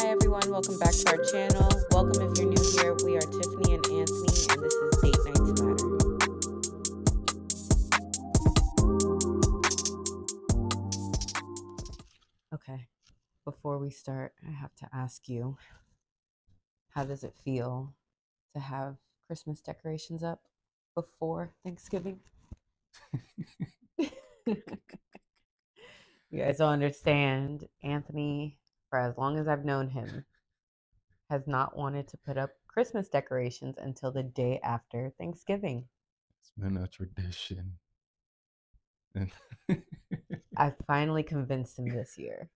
Hi everyone, welcome back to our channel. Welcome if you're new here. We are Tifani and Anthony, and this is Date Nights Matter. Okay, before we start, I have to ask you how does it feel to have Christmas decorations up before Thanksgiving? you guys don't understand. Anthony, for as long as I've known him, has not wanted to put up Christmas decorations until the day after Thanksgiving. It's been a tradition. I finally convinced him this year.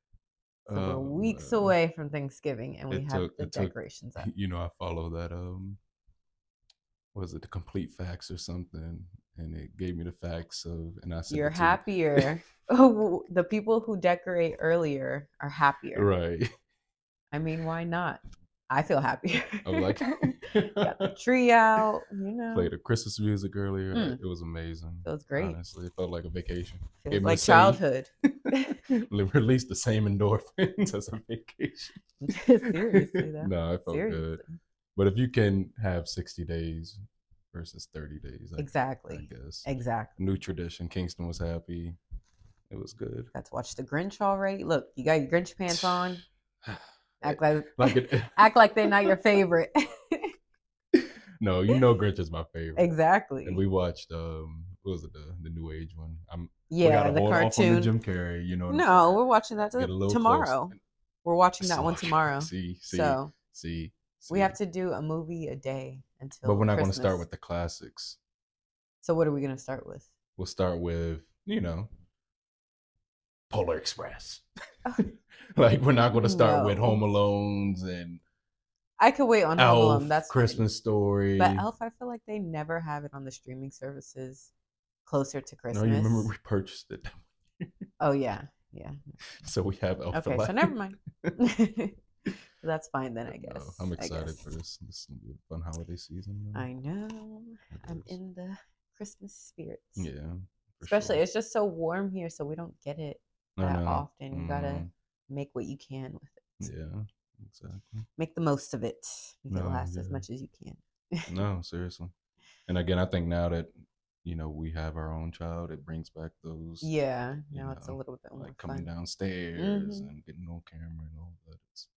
So we're Oh, weeks man. away from Thanksgiving and we have took- the it took- decorations up. you know, I follow that um was it the complete facts or something? And it gave me the facts of and I said You're happier. Oh, the people who decorate earlier are happier. Right. I mean, why not? I feel happier. I'm like got the tree out, you know. played the Christmas music earlier. Mm. It was amazing. It was great. Honestly, it felt like a vacation. Gave like same- childhood. Li- Released the same endorphins as a vacation. Seriously, though. no, it felt Seriously. good. But if you can have 60 days versus 30 days, I, I guess. Exactly. New tradition. Kingston was happy. It was good. Got to watch the Grinch already. Look, you got your Grinch pants on. Act like like it, act like they're not your favorite. no, you know Grinch is my favorite. exactly. And we watched um what was it the the new age one? I'm yeah, the hold off on cartoon. the Jim Carrey, you know. no, we're watching that to- tomorrow. close. We're watching that one tomorrow. See, see, so see, we have to do a movie a day until. But we're not going to start with the classics. So what are we gonna start with? We'll start with you know Polar Express. Oh. like we're not going to start with Home Alones and I could wait on Home Elf, Alone. That's. Christmas Story. But Elf, I feel like they never have it on the streaming services closer to Christmas. No, you remember we purchased it, Oh yeah, yeah. so we have Elf. Okay, so never mind. That's fine then, I No, uh, guess. I'm excited guess. for this. This be a fun holiday season. man. I know. I'm in the Christmas spirits. Yeah. Especially, sure. it's just so warm here, so we don't get it that know. often. You gotta Mhm. make what you can with it. Yeah, exactly. Make the most of it. Make it No, last as much as you can. No, seriously. And again, I think now that you know we have our own child, it brings back those Yeah, now it's a little bit more like coming fun. downstairs Mhm. and getting on camera and all that. It's,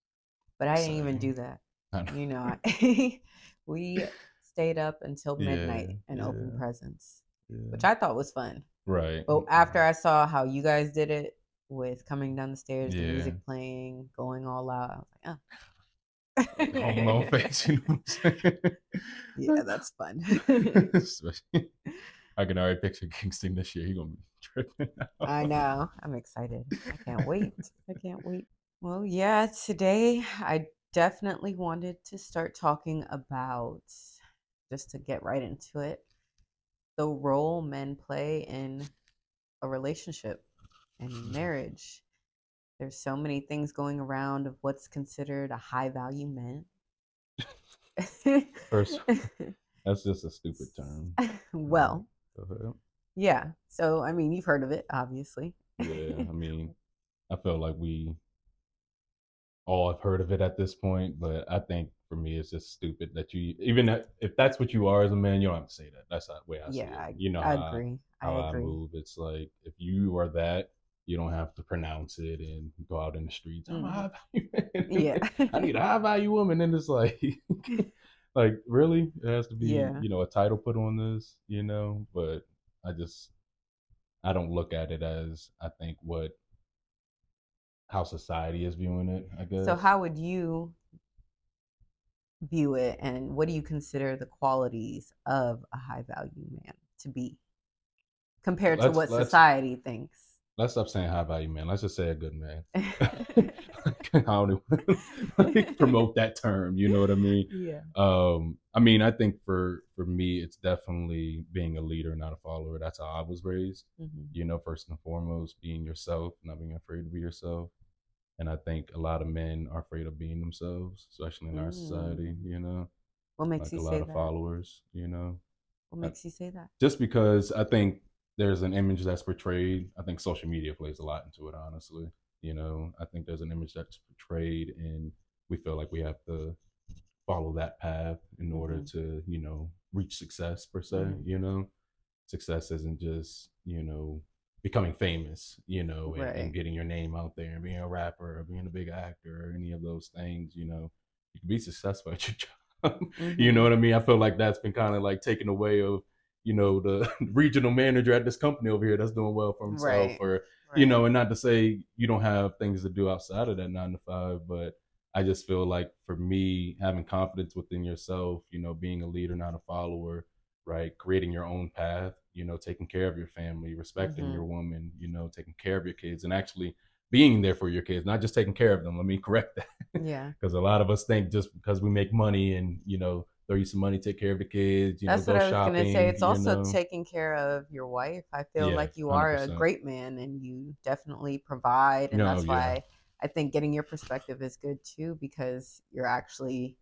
But I didn't even do that. Know. You know, I, we stayed up until Yeah, midnight and opened presents, yeah. which I thought was fun. right. But after I saw how you guys did it with coming down the stairs, the music playing, going all out, I was like, oh. Home Alone face, you know what I'm saying? yeah, that's fun. I can already picture Kingston this year. He gonna be tripping. out. I know. I'm excited. I can't wait. I can't wait. Well, yeah, today I definitely wanted to start talking about, just to get right into it, the role men play in a relationship and mm-hmm. marriage. There's so many things going around of what's considered a high value man. First- That's just a stupid term. well, mm-hmm. yeah. So, I mean, you've heard of it, obviously. Yeah, I mean, I feel like we all have heard of it at this point, but I think for me, it's just stupid that you even if that's what you are as a man, you don't have to say that. That's not the way I see it. I, You know I agree. how I agree. move. It's like if you are that, you don't have to pronounce it and go out in the streets. I'm a Mhm. high value man. Yeah. I need a high value woman, and it's like, like really, it has to be, Yeah. you know, a title put on this, you know. But I just, I don't look at it as I think what how society is viewing it. I guess. So how would you view it and what do you consider the qualities of a high value man to be compared to Let's- what society thinks? Let's stop saying high value man. Let's just say a good man. I don't even promote that term. You know what I mean? yeah. um i mean i think for for me it's definitely being a leader not a follower that's how i was raised hmm you know first and foremost being yourself not being afraid to be yourself and i think a lot of men are afraid of being themselves especially in our society Mm. you know What makes like a you lot of that? followers you know What makes you say that? just because i think there's an image that's portrayed i think social media plays a lot into it honestly you know i think there's an image that's portrayed and we feel like we have to follow that path in order Mhm. to you know reach success per se Mhm. you know success isn't just you know becoming famous you know and, Right. and getting your name out there and being a rapper or being a big actor or any of those things you know you can be successful at your job you know Mhm. what i mean i feel like that's been kind of like taken away of you know the regional manager at this company over here that's doing well for himself Right. or you know, and not to say you don't have things to do outside of that nine to five, but I just feel like for me, having confidence within yourself, you know, being a leader, not a follower, right? Creating your own path, you know, taking care of your family, respecting Mhm. your woman, you know, taking care of your kids, and actually being there for your kids, not just taking care of them. Let me correct that. Yeah. Because a lot of us think just because we make money and, you know, throw you some money, take care of the kids, you That's know, what I was gonna say. It's also know. taking care of your wife. I feel Yeah, like you are a 100%. great man and you definitely provide. And No, that's yeah. why I think getting your perspective is good too, because you're actually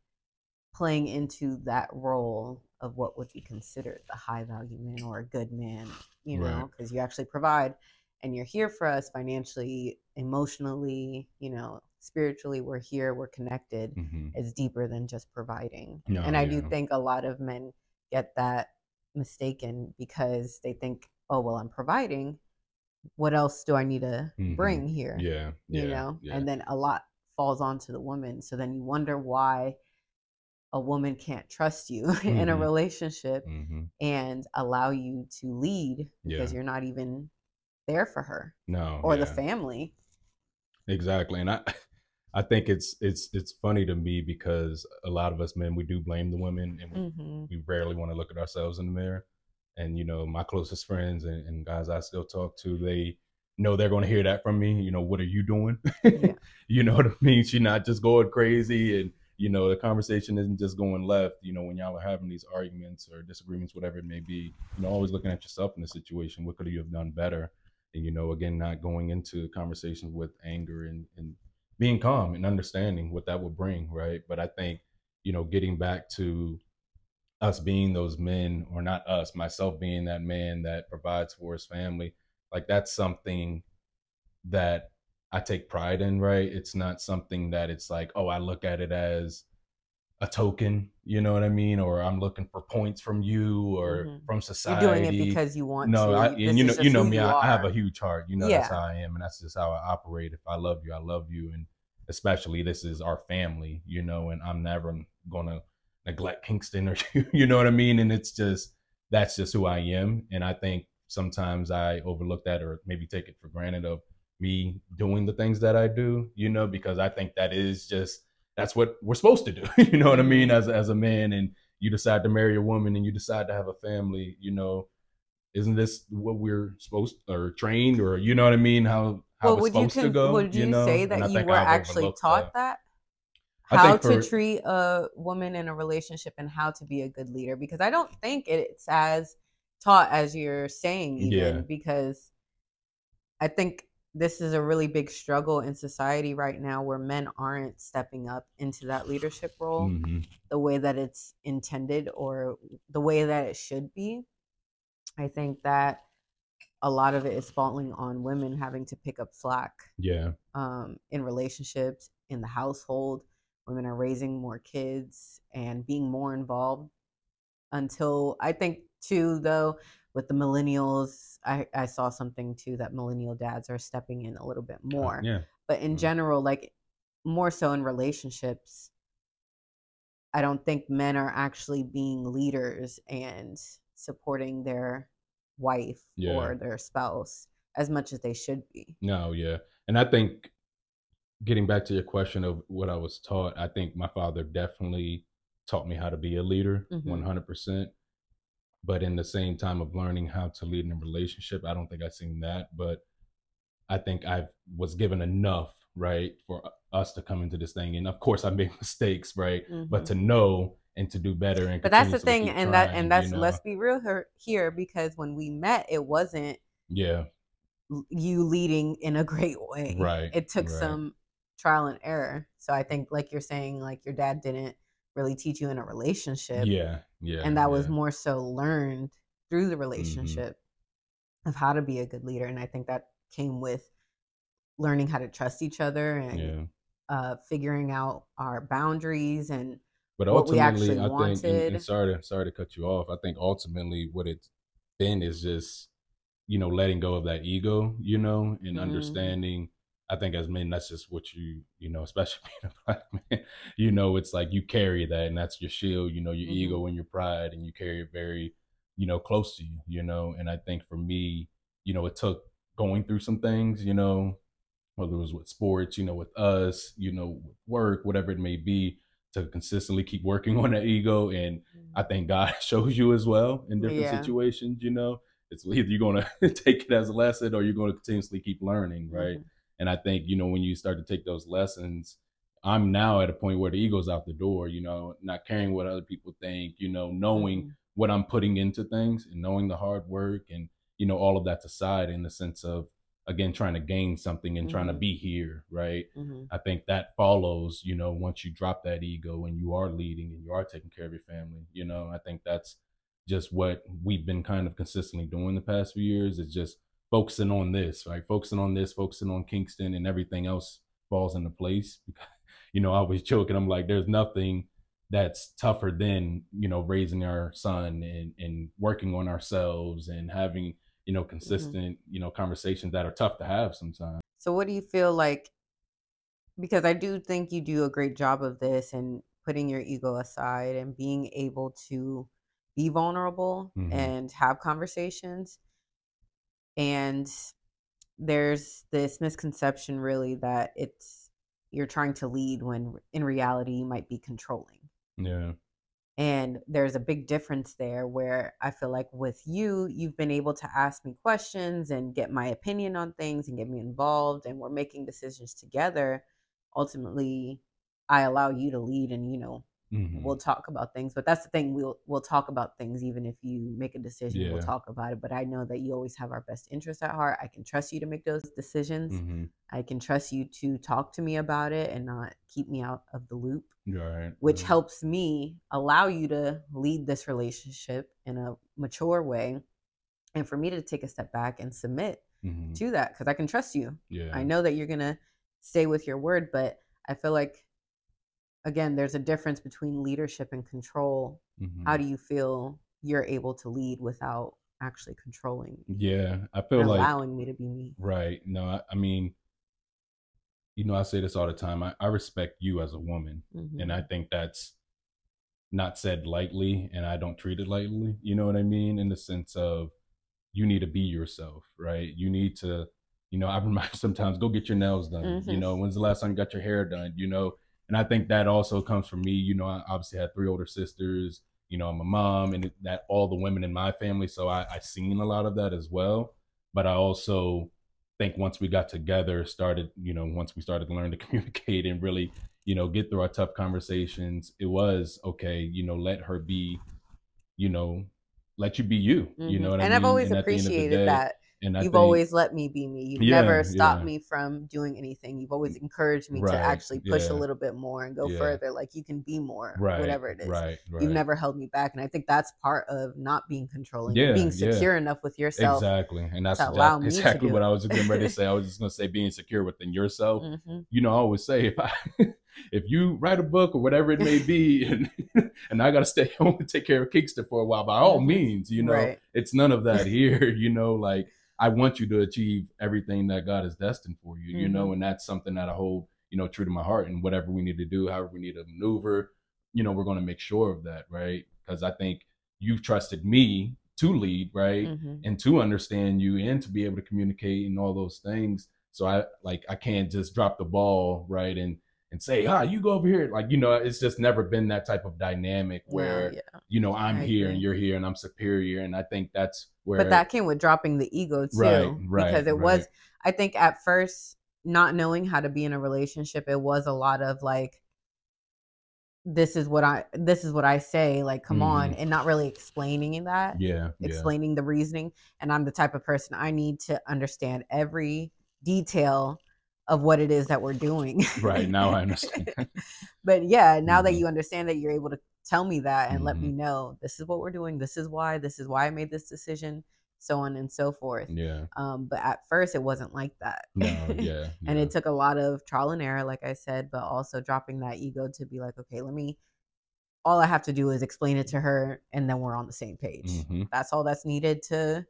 playing into that role of what would be considered the high value man or a good man, you know, because you actually provide and you're here for us financially, emotionally, you know, spiritually. We're here, we're connected hmm is deeper than just providing. No, and I do think a lot of men get that mistaken because they think, oh, well, I'm providing. What else do I need to Mhm. bring here? Yeah. You yeah, know? Yeah. And then a lot falls onto the woman. So then you wonder why a woman can't trust you in a Mhm. relationship hmm and allow you to lead because Yeah. you're not even there for her No. or the family. Exactly. And I I think it's it's it's funny to me because a lot of us men we do blame the women and we, hmm we rarely want to look at ourselves in the mirror. And you know, my closest friends and, and guys I still talk to, they know they're gonna hear that from me. You know, what are you doing? Yeah. you know what I mean? She's not just going crazy and you know, the conversation isn't just going left. You know, when y'all are having these arguments or disagreements, whatever it may be, you know, always looking at yourself in the situation. What could you have done better? And you know, again, not going into conversations with anger and, and being calm and understanding what that would bring, right? But I think, you know, getting back to us being those men, or not us, myself being that man that provides for his family, like that's something that I take pride in, right? It's not something that it's like, oh, I look at it as a token, you know what I mean? Or I'm looking for points from you or Mhm. from society. You're doing it because you want No, to. I, This and you know, you know me. you I, I have a huge heart. You know, that's how I am, and that's just how I operate. If I love you, I love you, and especially this is our family, you know, and I'm never gonna neglect Kingston or you, you know what I mean. And it's just that's just who I am, and I think sometimes I overlook that or maybe take it for granted of me doing the things that I do, you know, because I think that is just that's what we're supposed to do. you know what I mean? Mhm. As as a man and you decide to marry a woman and you decide to have a family, you know, isn't this what we're supposed or trained or you know what I mean? How how Well, it's would you supposed to go, would you you know? say that you were I've actually taught that. that? How to treat a woman in a relationship and how to be a good leader? Because I don't think it's as taught as you're saying, Yeah. even because I think this is a really big struggle in society right now where men aren't stepping up into that leadership role hmm the way that it's intended or the way that it should be. I think that a lot of it is falling on women having to pick up slack Yeah. um, in relationships, in the household. Women are raising more kids and being more involved. Until I think, too, though, with the millennials, I, I saw something too that millennial dads are stepping in a little bit Uh, more. yeah. But in Mm. general, like more so in relationships, I don't think men are actually being leaders and supporting their wife Yeah. or their spouse as much as they should be. No, yeah. And I think getting back to your question of what I was taught, I think my father definitely taught me how to be a leader, Mhm. 100%. But in the same time of learning how to lead in a relationship, I don't think I've seen that. But I think I was given enough, right, for us to come into this thing. And of course, I made mistakes, right? But Mhm. to know and to do better and But that's the thing, and that trying, and you that's know? let's be real here, here because when we met, it wasn't Yeah, you leading in a great way. Right, It took right. some trial and error. So I think, like you're saying, like your dad didn't really teach you in a relationship, yeah, yeah. and that was more so learned through the Mhm. relationship of how to be a good leader. And I think that came with learning how to trust each other and Yeah, uh, figuring out our boundaries and But what we ultimately, actually I think, and, and wanted. sorry to sorry to cut you off. I think ultimately what it's been is just you know letting go of that ego, you know, and Mhm, understanding. I think as men, that's just what you you know, especially being a black man, you know, it's like you carry that, and that's your shield, you know, your mhm, ego and your pride, and you carry it very, you know, close to you, you know. And I think for me, you know, it took going through some things, you know, whether it was with sports, you know, with us, you know, with work, whatever it may be, to consistently keep working on that ego. And I mhm. think God shows you as well in different Yeah. situations, you know. It's either you're gonna take it as a lesson or you're gonna continuously keep learning, right? Mhm, And I think, you know, when you start to take those lessons, I'm now at a point where the ego's out the door, you know, not caring what other people think, you know, knowing mhm, what I'm putting into things and knowing the hard work and, you know, all of that's aside in the sense of again trying to gain something and trying to mhm, be here right? Mhm, i think that follows you know once you drop that ego and you are leading and you are taking care of your family you know i think that's just what we've been kind of consistently doing the past few years is just focusing on this right focusing on this focusing on kingston and everything else falls into place you know i always joke and i'm like there's nothing that's tougher than you know raising our son and and working on ourselves and having you know, mhm. consistent, you know, conversations that are tough to have sometimes. So what do you feel like because I do think you do a great job of this and putting your ego aside and being able to be vulnerable hmm and have conversations and there's this misconception really that it's you're trying to lead when in reality you might be controlling. Yeah. And there's a big difference there where I feel like with you, you've been able to ask me questions and get my opinion on things and get me involved, and we're making decisions together. Ultimately, I allow you to lead and, you know, we'll hmm talk about things. But that's the thing, we'll we'll talk about things even if you make a decision, we'll talk about it. But I know that you always have our best interest at heart. I can trust you to make those decisions. hmm I can trust you to talk to me about it and not keep me out of the loop Right. which Right. helps me allow you to lead this relationship in a mature way and for me to take a step back and submit hmm to that because I can trust you. I know that you're going to stay with your word, but I feel like, again, there's a difference between leadership and control. How hmm do you feel you're able to lead without actually controlling Yeah. I feel like allowing me to be me? right. No, I, I mean, you know, I say this all the time. I, I respect you as a woman, and I think that's not said lightly, and I don't treat it lightly. You know what I mean? In the sense of you need to be yourself, right? You need to, you know, I remind sometimes go get your nails done. You hmm know, when's the last time you got your hair done? You know, and I think that also comes from me. You know, I obviously had three older sisters. You know, I'm a mom, and that all the women in my family. So I, I seen a lot of that as well. But I also think once we got together, started, you know, once we started to learn to communicate and really, you know, get through our tough conversations, it was okay. You know, let her be you know, let you be you. You mm-hmm. know what I and I've always And at the end of the appreciated day, that and I you've think, always let me be me. You've never stopped yeah, me from doing anything. You've always encouraged me to actually push a little bit more and go yeah, further, like, "You can be more," right, whatever it is. right, You've never held me back, and I think that's part of not being controlling Yeah, being yeah, secure enough with yourself exactly. And that's to allow exact, me to exactly do what I was getting ready to say. I was just gonna say being secure within yourself. Mhm. You know, I always say if I if you write a book or whatever it may be, and and I gotta stay home and take care of Kingston for a while, by all means, you know, Right. it's none of that here. You know, like I want you to achieve everything that God has destined for you. You know, Mhm. and that's something that I hold you know true to my heart. And whatever we need to do, however we need to maneuver, you know, we're gonna make sure of that, right? Because I think you've trusted me to lead, right? Mhm. And to understand you and to be able to communicate and all those things. So I like I can't just drop the ball, right? And and say, ah, you go over here. Like, you know, it's just never been that type of dynamic where, yeah, you know, I'm I here and you're here and I'm superior. And I think that's where. But that came with dropping the ego too, right, because it right. was I think at first, not knowing how to be in a relationship, it was a lot of like, "This is what I this is what I say, like, come on," hmm and not really explaining that, Yeah, yeah. explaining the reasoning, and I'm the type of person I need to understand every detail of what it is that we're doing. Right. Now I understand. But yeah, now that hmm you understand that you're able to tell me that and let me hmm know, "This is what we're doing, this is why, this is why I made this decision." so on and so forth. Yeah. Um, but at first, it wasn't like that. No. Yeah. and it took a lot of trial and error, like I said, but also dropping that ego to be like, okay, let me. All I have to do is explain it to her, and then we're on the same page. Mhm. That's all that's needed to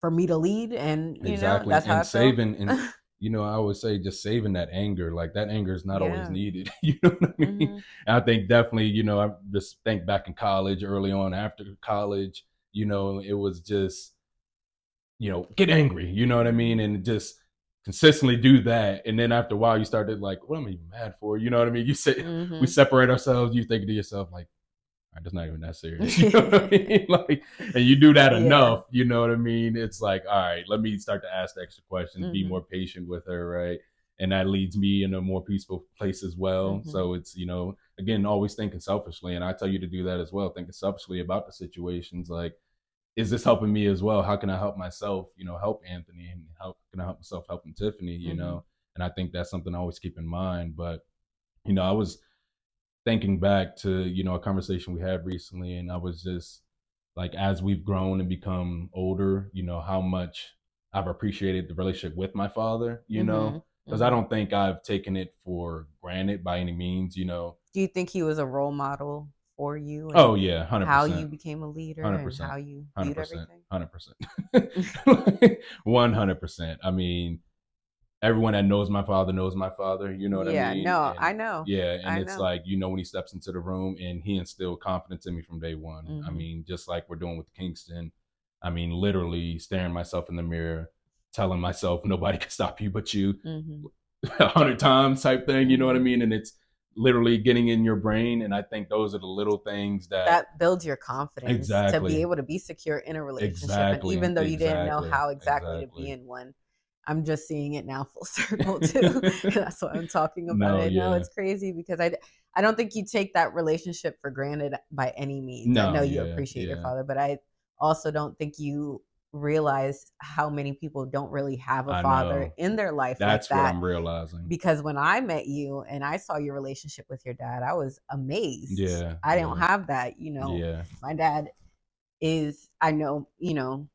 for me to lead, and you exactly. know that's how and I saving and you know, I would say just saving that anger. Like that anger is not always needed. You know what I mean? Mhm. And I think definitely, you know, I just think back in college, early on after college, you know, it was just, you know, get angry, you know what I mean? And just consistently do that. And then after a while, you started like, what am I even mad for? You know what I mean? You say, we Mhm. separate ourselves, you think to yourself, like, right, that's not even that serious. You know what I mean? Like, and you do that Yeah. enough, you know what I mean? It's like, all right, let me start to ask the extra questions, be Mhm. more patient with her, right? And that leads me in a more peaceful place as well. Mhm. So it's, you know, again, always thinking selfishly. And I tell you to do that as well, thinking selfishly about the situations. Like, is this helping me as well? How can I help myself, you know, help Anthony and how can I help myself helping Tifani, you Mhm. know? And I think that's something I always keep in mind. But, you know, I was thinking back to, you know, a conversation we had recently and I was just like as we've grown and become older, you know, how much I've appreciated the relationship with my father, you know, Mhm. because I Mhm. don't think I've taken it for granted by any means, you know. Do you think he was a role model for you? Oh yeah, 100%. how you became a leader Hundred and percent. how you viewed percent. everything? Hundred percent. One hundred percent. I mean, everyone that knows my father knows my father. You know what yeah, I mean? Yeah, no, And I know. yeah, and I it's know. like you know when he steps into the room and he instilled confidence in me from day one. I Mhm. mean, just like we're doing with Kingston. I mean, literally staring myself in the mirror, telling myself nobody can stop you but you Mhm. a hundred times type thing. You know what I Mhm. mean? And it's literally getting in your brain. And I think those are the little things that, That builds your confidence exactly. to be able to be secure in a relationship. Exactly, And even though you didn't know how exactly to be in one, I'm just seeing it now full circle too. That's what I'm talking about. No, it. No, yeah. it's crazy because I, I don't think you take that relationship for granted by any means. I No, know you yeah, appreciate your father, but I also don't think you realize how many people don't really have a I father know. in their life That's like what I'm realizing. because when I met you and I saw your relationship with your dad, I was amazed. Yeah, I don't have that, you know. Yeah. My dad is I know, you know,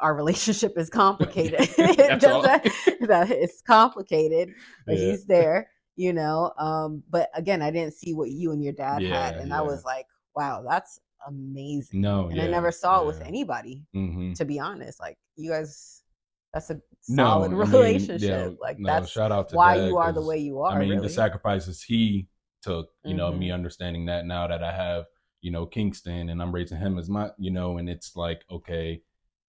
our relationship is complicated. it That's all. doesn't that it's complicated, but Yeah. he's there, you know. Um, but again, I didn't see what you and your dad had, Yeah, and I was like, wow, that's amazing. No, and I never saw it with yeah. anybody, Mhm. to be honest. Like you guys that's a No, solid I mean, relationship. yeah, like no, that's shout out to why you are the way you are. I mean, really. the sacrifices he took, you know, me Mhm. understanding that now that I have, you know, Kingston and I'm raising him as my, you know, and it's like, okay,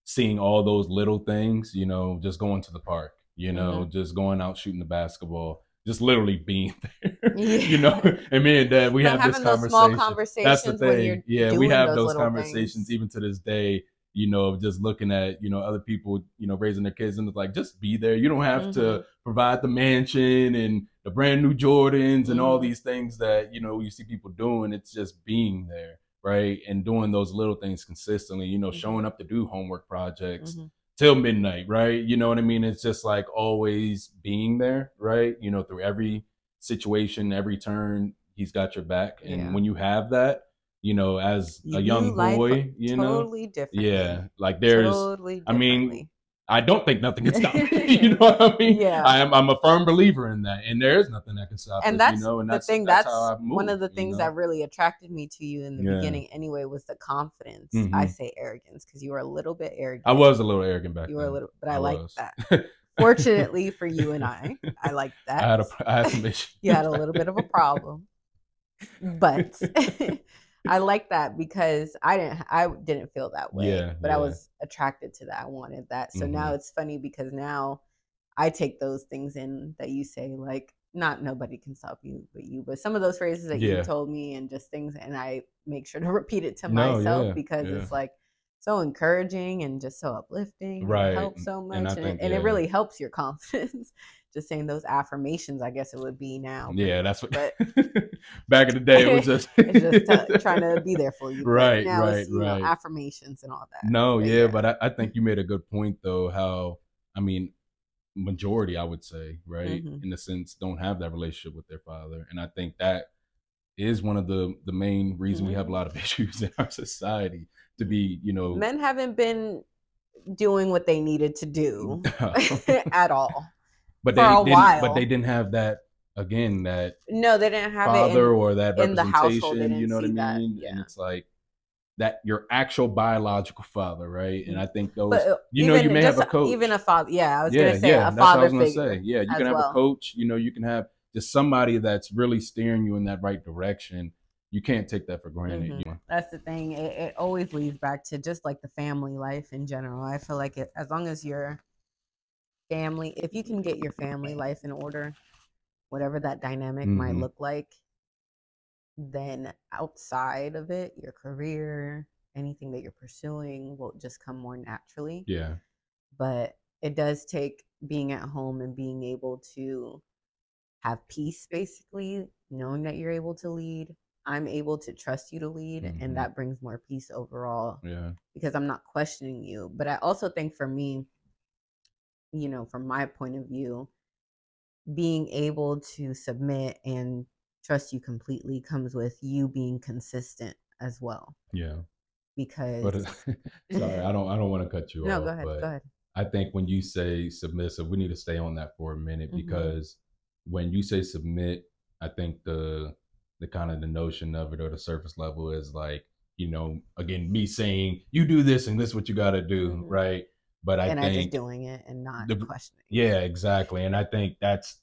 seeing all those little things, you know, just going to the park, you know, Mm-hmm. just going out shooting the basketball, just literally being there, Yeah. you know. And me and Dad, we But have this those small conversations. That's the conversations when you're thing. Yeah, we have those those conversations things. even to this day. You know, of just looking at you know other people, you know, raising their kids, and it's like just be there. You don't have to Mhm. provide the mansion and the brand new Jordans and all Mhm. these things that you know you see people doing. It's just being there, right, and doing those little things consistently. You know, Mhm. showing up to do homework projects Mhm. till midnight, right? You know what I mean? It's just like always being there, right? You know, through every situation, every turn, he's got your back. And Yeah. when you have that, you know, as You a young boy, you know, totally differently. yeah, like there's, totally I mean. I don't think nothing can stop me. you know what I mean? Yeah. I am. I'm a firm believer in that, and there is nothing that can stop and that's you know, and the that's thing. That's, That's, I one of the you things know? that really attracted me to you in the Yeah. beginning. Anyway, was the confidence. I Mhm. say arrogance because you were a little bit arrogant. I was a little arrogant back You were a little, but I, like that. Fortunately for you and I, I like that. I had a. I had some issues. you had a little bit of a problem but i like that because i didn't i didn't feel that way Yeah, but i was attracted to that i wanted that so now Mhm. it's funny because now i take those things in that you say like not nobody can stop you but you but some of those phrases that Yeah. you told me and just things and i make sure to repeat it to No, myself yeah, because yeah. it's like so encouraging and just so uplifting and Right, it helps so much and and, think, and it really helps your confidence just saying those affirmations i guess it would be now Yeah, that's what. but back in the day, it was just. it's just t- trying to be there for you. Right, now right, it's, you know, right. affirmations and all that. No, But yeah, but I, I think you made a good point though. How I mean, majority I would say, right, Mhm. in the sense, don't have that relationship with their father, and I think that is one of the the main reason we have a lot of issues in our society. To be, you know, men haven't been doing what they needed to do at all. But For they a didn't, while. but they didn't have that again that No, they didn't have it. father in- or that in the representation. household, they you didn't know what I see that, mean? And yeah. it's like that your actual biological father, right? And I think those but uh, you know, you may have just a coach. Even a father. Yeah, I was yeah, gonna say yeah, a that's what I father was gonna figure. say. Yeah, you as can have well. a coach. You know, you can have just somebody that's really steering you in that right direction. You can't take that for granted. Mhm. You know? That's the thing. It, it always leads back to just like the family life in general. I feel like it, as long as your family, if you can get your family life in order, whatever that dynamic might Mhm. look like, then outside of it, your career, anything that you're pursuing will just come more naturally. Yeah, But it does take being at home and being able to have peace, basically, knowing that you're able to lead. I'm able to trust you to lead, Mhm. and that brings more peace overall yeah, because I'm not questioning you. But I also think for me, you know, from my point of view, being able to submit and trust you completely comes with you being consistent as well. yeah. Because But sorry, I don't. I don't want to cut you no, off. go ahead, but go ahead. I think when you say submissive, we need to stay on that for a minute Mhm. because when you say submit, I think the the kind of the notion of it or the surface level is like, you know, again, me saying you do this and this is what you got to do, Mhm. right? But I and I just doing it and not the- questioning. yeah, exactly, and I think that's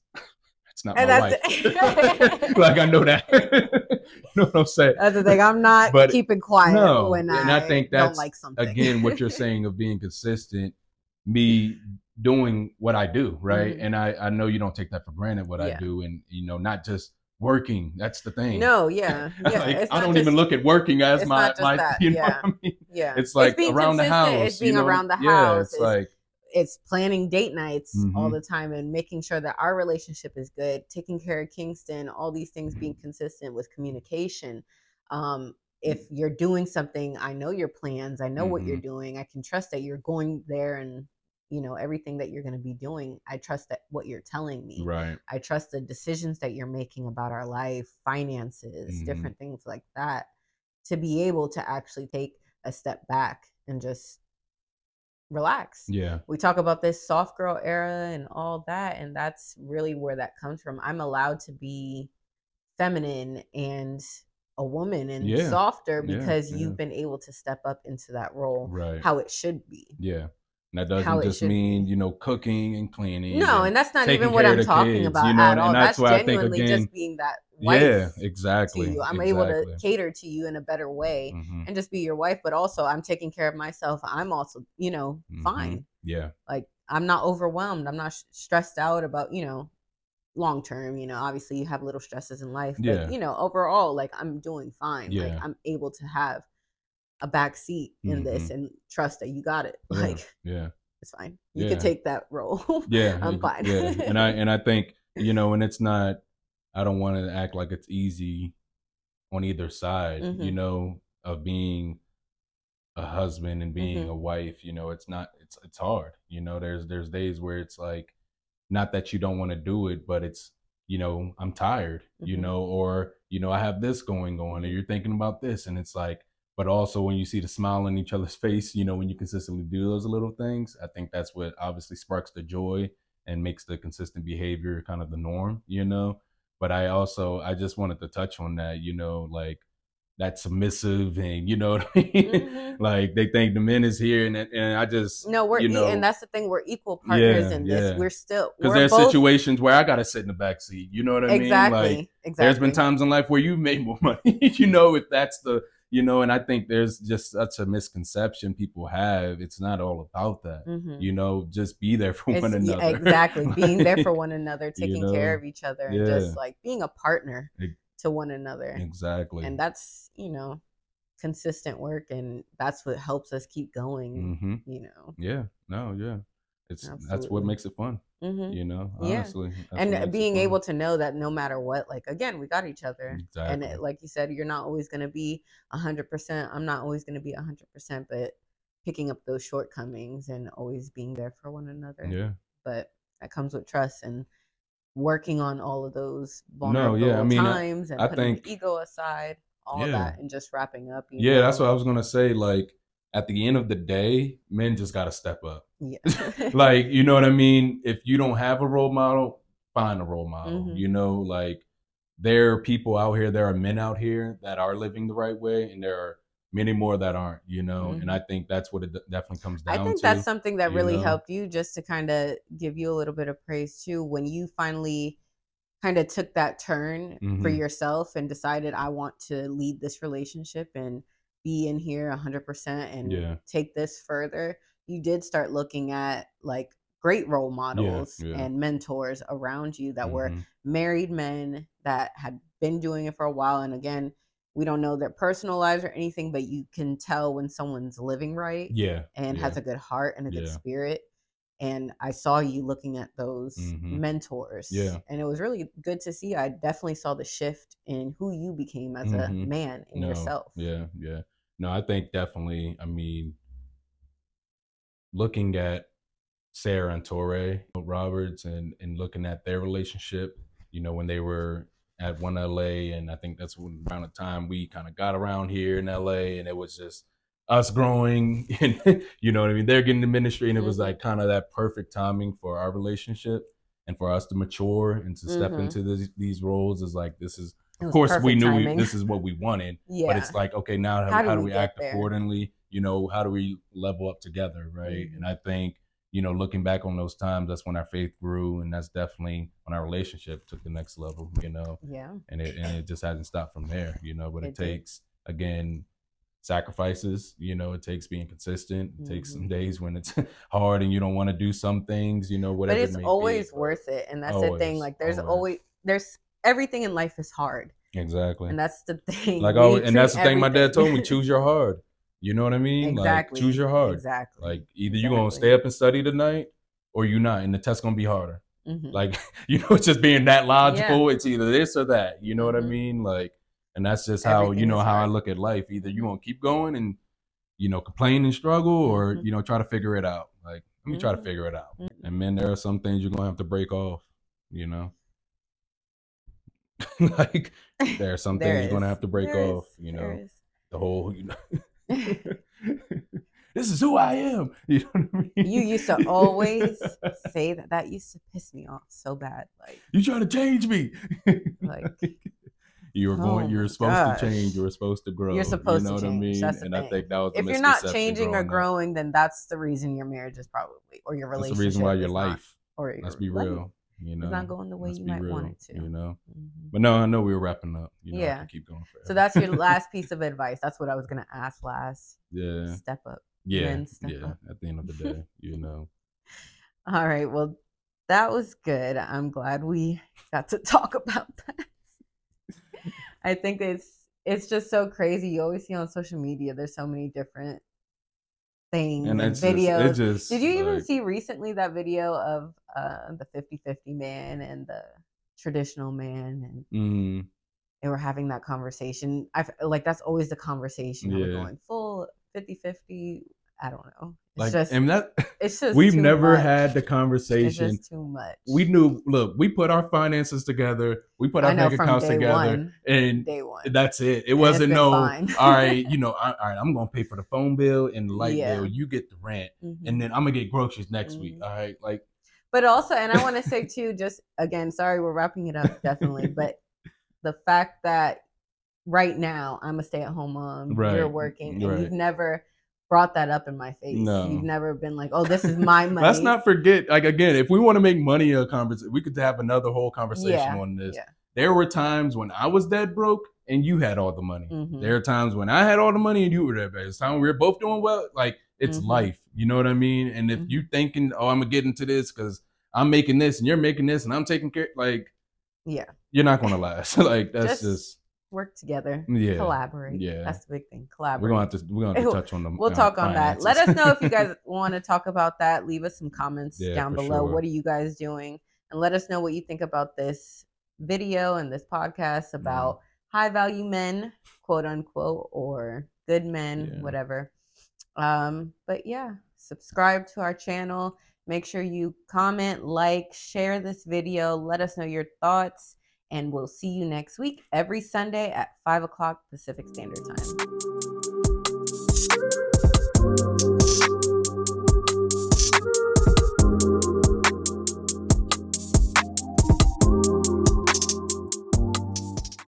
that's not And my that's- wife. like I know that. you know what I'm saying? That's the thing. I'm not But keeping quiet no, when and I, I think don't that's, like something. again what you're saying of being consistent me doing what i do right Mhm. and i i know you don't take that for granted what i do and you know not just working that's the thing no, yeah, yeah. like, i don't just- even look at working as my my that, you know yeah. what i mean Yeah, it's like being around the house It's being you know? around the yeah house. it's like it's planning date nights all Mhm. the time and making sure that our relationship is good, taking care of Kingston, all these things being consistent with communication. Um, if you're doing something, I know your plans, I know what you're Mhm. doing, I can trust that you're going there and you know everything that you're going to be doing. I trust that what you're telling me. right I trust the decisions that you're making about our life, finances, Mhm. different things like that, to be able to actually take a step back and just relax. yeah We talk about this soft girl era and all that, and that's really where that comes from. I'm allowed to be feminine and a woman and Yeah. softer Yeah, because yeah. you've been able to step up into that role right how it should be. yeah and that doesn't just mean you know cooking and cleaning No, and and that's not even what I'm talking kids, about you know, at all. That's, that's why I think, genuinely again- just being that wife yeah to exactly you. I'm able to cater to you in a better way Mhm, and just be your wife, but also I'm taking care of myself. I'm also, you know, mhm. fine. yeah Like I'm not overwhelmed. I'm not sh- stressed out about, you know, long term, you know, obviously you have little stresses in life, but Yeah. you know, overall like I'm doing fine. Yeah. Like I'm able to have a back seat in this Mhm. and trust that you got it. Yeah. Like yeah it's fine. You Yeah. can take that role. yeah I'm fine. yeah and i and i think you know and it's not i don't want to act like it's easy on either side you Mhm. know of being a husband and being Mhm. a wife you know it's not it's it's hard you know there's there's days where it's like not that you don't want to do it but it's you know i'm tired you Mhm. know or you know i have this going on and you're thinking about this and it's like but also when you see the smile on each other's face you know when you consistently do those little things i think that's what obviously sparks the joy and makes the consistent behavior kind of the norm you know but i also i just wanted to touch on that you know like that submissive and you know what i mean Mhm. like they think the men is here and and i just No, we're you know and that's the thing. We're equal partners Yeah, in this. yeah. We're still because there's both- situations where i gotta sit in the back seat you know what i exactly mean like exactly. there's been times in life where you've made more money you know if that's the you know and i think there's just such a misconception people have. It's not all about that Mhm. you know just be there for It's- one yeah, another. exactly being there for one another, you taking care of each other, and just like being a partner Ex- to one another. exactly. And that's you know consistent work, and that's what helps us keep going. hmm You know, yeah. No yeah it's that's what makes it fun hmm you know Yeah. honestly what and being able to know that no matter what, like again, we got each other. And it, like you said, you're not always going to be a hundred percent. I'm not always going to be a hundred percent, but picking up those shortcomings and always being there for one another. yeah But that comes with trust and working on all of those No, vulnerable yeah, I mean, I- times and I putting think- ego aside, all Yeah. that, and just wrapping up. You yeah that's what i was gonna say like at the end of the day, men just got to step up. Yeah. like, you know what I mean? If you don't have a role model, find a role model. Mhm. You know, like there are people out here, there are men out here that are living the right way, and there are many more that aren't. You know, and I think that's what it de- definitely comes down Mm-hmm. I think to. that's something that really know? helped you just to kind of give you a little bit of praise too when you finally kind of took that turn for Mhm. yourself and decided I want to lead this relationship and be in here 100% and Yeah. take this further. You did start looking at like great role models yeah. and mentors around you that were Mhm. married men that had been doing it for a while and again we don't know their personal lives or anything but you can tell when someone's living right yeah, and yeah. has a good heart and a good Yeah. spirit. And I saw you looking at those Mhm. mentors. Yeah. And it was really good to see. I definitely saw the shift in who you became as a Mhm. man in No, yourself. Yeah, yeah. No, I think definitely. I mean, looking at Sarah and Touré Roberts and and looking at their relationship, you know, when they were at one LA, and I think that's when around the time we kind of got around here in LA, and it was just us growing, and you know what I mean. They're getting the ministry, and it was Mhm. like kind of that perfect timing for our relationship and for us to mature and to step Mhm. into these, these roles. Is like this is of course we knew we, this is what we wanted yeah. but it's like okay now how, How how, do do we we act there? accordingly you know how do we level up together right Mhm. and i think you know looking back on those times that's when our faith grew and that's definitely when our relationship took the next level you know yeah. and it and it just hasn't stopped from there you know but it, It did. takes again sacrifices you know it takes being consistent it takes some Mhm. days when it's hard and you don't want to do some things you know whatever But it it's may always but- worth it. And that's the thing. Like there's always. always there's everything in life is hard. exactly And that's the thing. like oh and that's the thing my dad told me choose your hard you know what i mean exactly. like choose your hard Exactly. like either you're gonna stay up and study tonight or you're not and the test's gonna be harder Mhm. like you know it's just being that logical it's either this or that you know what i Mhm. mean like and that's just how you know how i look at life either you gonna keep going and you know complain and struggle or Mhm. you know try to figure it out like let me try to Mhm. figure it out Mhm. and man there are some things you're gonna have to break off you know like there are some There things you're gonna have to break There off is. you know the whole you know this is who I am. You know what I mean? You used to always say that. That used to piss me off so bad. Like, you trying to change me. Like, you were going. oh you my were supposed to change. You were supposed to grow. You're supposed you know to what I mean? That's and I think that was if you're not changing or growing up. then that's the reason your marriage is probably or your relationship. That's the reason why your is not- life. or your Let's be life real. You know, is not going the way you might want it to. You know, Mhm. but no, I know we were wrapping up. You know, Yeah. keep going forever. So that's your last piece of advice. That's what I was gonna ask last. yeah, Step up. yeah, step yeah. up. At the end of the day, you know. All right. Well, that was good. I'm glad we got to talk about that. I think it's it's just so crazy. You always see on social media there's so many different things and, And videos. just, just. Did you even see recently that video of uh, the 50-50 man and the traditional man and mm, they were having that conversation. I like that's always the conversation. Are we Yeah. going full 50-50? I don't know. It's like, just and that it's just we've never much. had the it's conversation. just too much. We knew. Look, we put our finances together. We put our know bank accounts together, one. and Day one. that's it. It And wasn't no. all right, you know, all right. I'm gonna pay for the phone bill and the light Yeah. bill. You get the rent, Mhm. and then I'm gonna get groceries next week. Mhm. All right, like But also, and I want to say too, just again, sorry, we're wrapping it up definitely, but the fact that right now I'm a stay at home mom, Right, you're working, and right. you've never brought that up in my face. No. You've never been like, oh, this is my money. let's not forget. Like again, if we want to make money a conversation, we could have another whole conversation Yeah, on this. yeah. There were times when I was dead broke and you had all the money. Mhm. There are times when I had all the money and you were dead broke. It's time we were both doing well. Like it's Mhm. life. You know what I mean? And if Mhm. you thinking, oh, I'm gonna get into this because I'm making this and you're making this and I'm taking care, like Yeah. you're not gonna last. like that's Just just Work together, yeah. collaborate. yeah. That's the big thing. Collaborate. We're gonna have to we're gonna have to touch on them. We'll uh, talk on that. Let us know if you guys want to talk about that. Leave us some comments Yeah, down below. sure. What are you guys doing? And let us know what you think about this video and this Mm-hmm. podcast about high value men, quote unquote, or good men, Yeah. whatever. Um, but yeah, subscribe to our channel. Make sure you comment, like, share this video. Let us know your thoughts. And we'll see you next week every Sunday at 5 o'clock Pacific Standard Time.